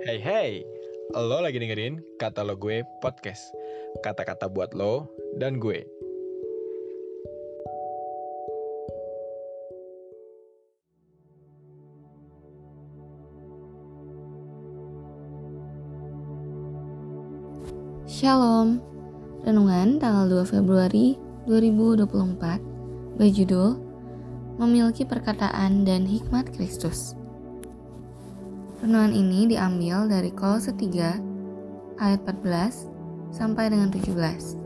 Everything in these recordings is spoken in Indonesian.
Hey hey, lo lagi dengerin kata lo gue podcast. Kata-kata buat lo dan gue. Shalom, Renungan tanggal 2 Februari 2024 berjudul Memiliki Perkataan dan Hikmat Kristus. Renungan ini diambil dari Kolose 3 ayat 14 sampai dengan 17.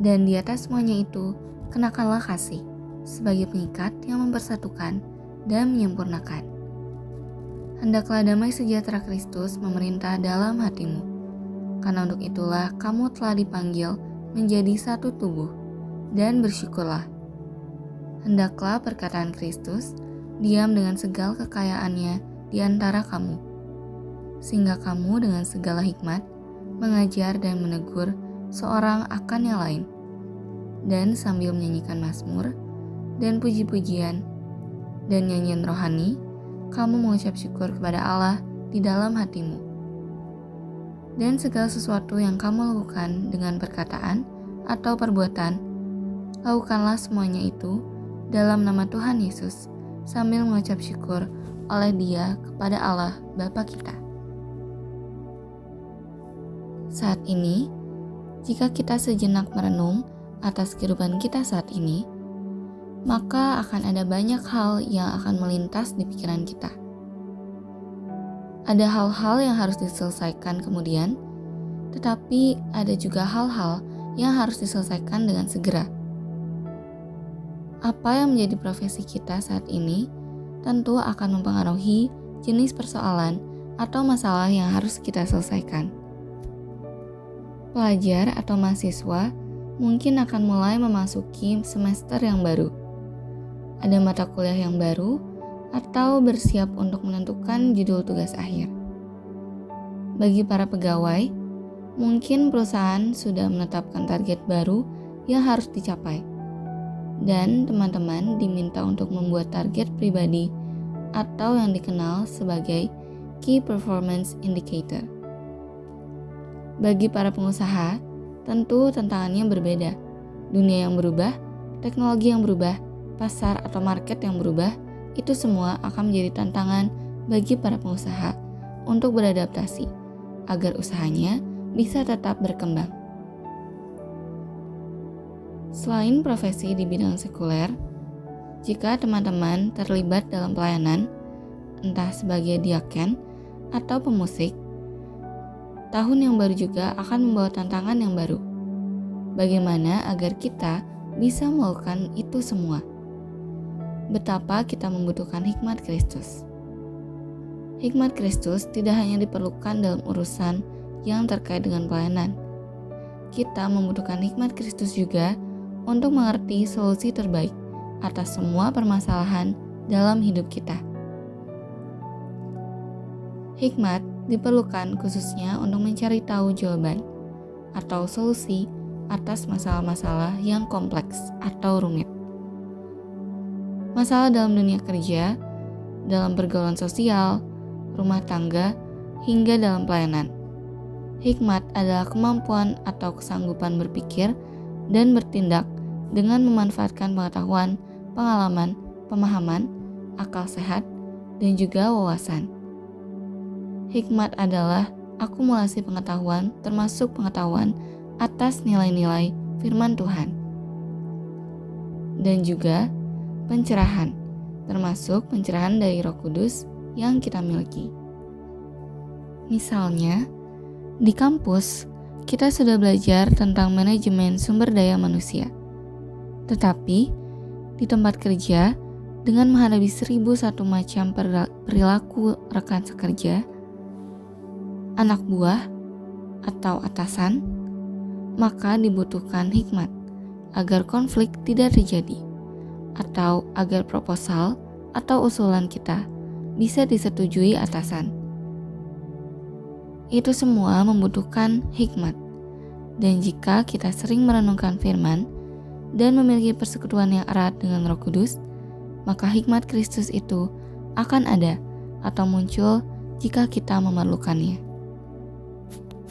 Dan di atas semuanya itu, kenakanlah kasih sebagai pengikat yang mempersatukan dan menyempurnakan. Hendaklah damai sejahtera Kristus memerintah dalam hatimu. Karena untuk itulah kamu telah dipanggil menjadi satu tubuh dan bersyukurlah. Hendaklah perkataan Kristus diam dengan segala kekayaannya di antara kamu, sehingga kamu dengan segala hikmat mengajar dan menegur seorang akan yang lain, dan sambil menyanyikan mazmur dan puji-pujian dan nyanyian rohani, kamu mengucap syukur kepada Allah di dalam hatimu. Dan segala sesuatu yang kamu lakukan dengan perkataan atau perbuatan, lakukanlah semuanya itu dalam nama Tuhan Yesus sambil mengucap syukur oleh Dia kepada Allah Bapa kita. Saat ini, jika kita sejenak merenung atas kehidupan kita saat ini, maka akan ada banyak hal yang akan melintas di pikiran kita. Ada hal-hal yang harus diselesaikan kemudian, tetapi ada juga hal-hal yang harus diselesaikan dengan segera apa yang menjadi profesi kita saat ini tentu akan mempengaruhi jenis persoalan atau masalah yang harus kita selesaikan. Pelajar atau mahasiswa mungkin akan mulai memasuki semester yang baru. Ada mata kuliah yang baru atau bersiap untuk menentukan judul tugas akhir. Bagi para pegawai, mungkin perusahaan sudah menetapkan target baru yang harus dicapai dan teman-teman diminta untuk membuat target pribadi atau yang dikenal sebagai Key Performance Indicator. Bagi para pengusaha, tentu tantangannya berbeda. Dunia yang berubah, teknologi yang berubah, pasar atau market yang berubah, itu semua akan menjadi tantangan bagi para pengusaha untuk beradaptasi agar usahanya bisa tetap berkembang. Selain profesi di bidang sekuler, jika teman-teman terlibat dalam pelayanan, entah sebagai diaken atau pemusik, tahun yang baru juga akan membawa tantangan yang baru. Bagaimana agar kita bisa melakukan itu semua? Betapa kita membutuhkan hikmat Kristus. Hikmat Kristus tidak hanya diperlukan dalam urusan yang terkait dengan pelayanan. Kita membutuhkan hikmat Kristus juga untuk mengerti solusi terbaik atas semua permasalahan dalam hidup kita. Hikmat diperlukan khususnya untuk mencari tahu jawaban atau solusi atas masalah-masalah yang kompleks atau rumit. Masalah dalam dunia kerja, dalam pergaulan sosial, rumah tangga, hingga dalam pelayanan. Hikmat adalah kemampuan atau kesanggupan berpikir dan bertindak dengan memanfaatkan pengetahuan, pengalaman, pemahaman, akal sehat, dan juga wawasan. Hikmat adalah akumulasi pengetahuan, termasuk pengetahuan atas nilai-nilai firman Tuhan, dan juga pencerahan, termasuk pencerahan dari Roh Kudus yang kita miliki. Misalnya, di kampus kita sudah belajar tentang manajemen sumber daya manusia tetapi, di tempat kerja, dengan menghadapi seribu satu macam perilaku rekan sekerja, anak buah, atau atasan, maka dibutuhkan hikmat agar konflik tidak terjadi, atau agar proposal atau usulan kita bisa disetujui atasan. Itu semua membutuhkan hikmat, dan jika kita sering merenungkan firman, dan memiliki persekutuan yang erat dengan Roh Kudus, maka hikmat Kristus itu akan ada atau muncul jika kita memerlukannya.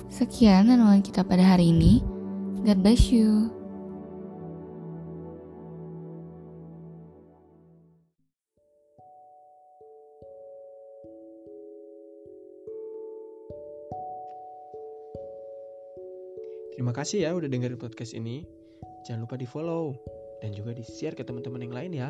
Sekian renungan kita pada hari ini. God bless you. Terima kasih ya udah dengerin podcast ini. Jangan lupa di follow dan juga di share ke teman-teman yang lain ya.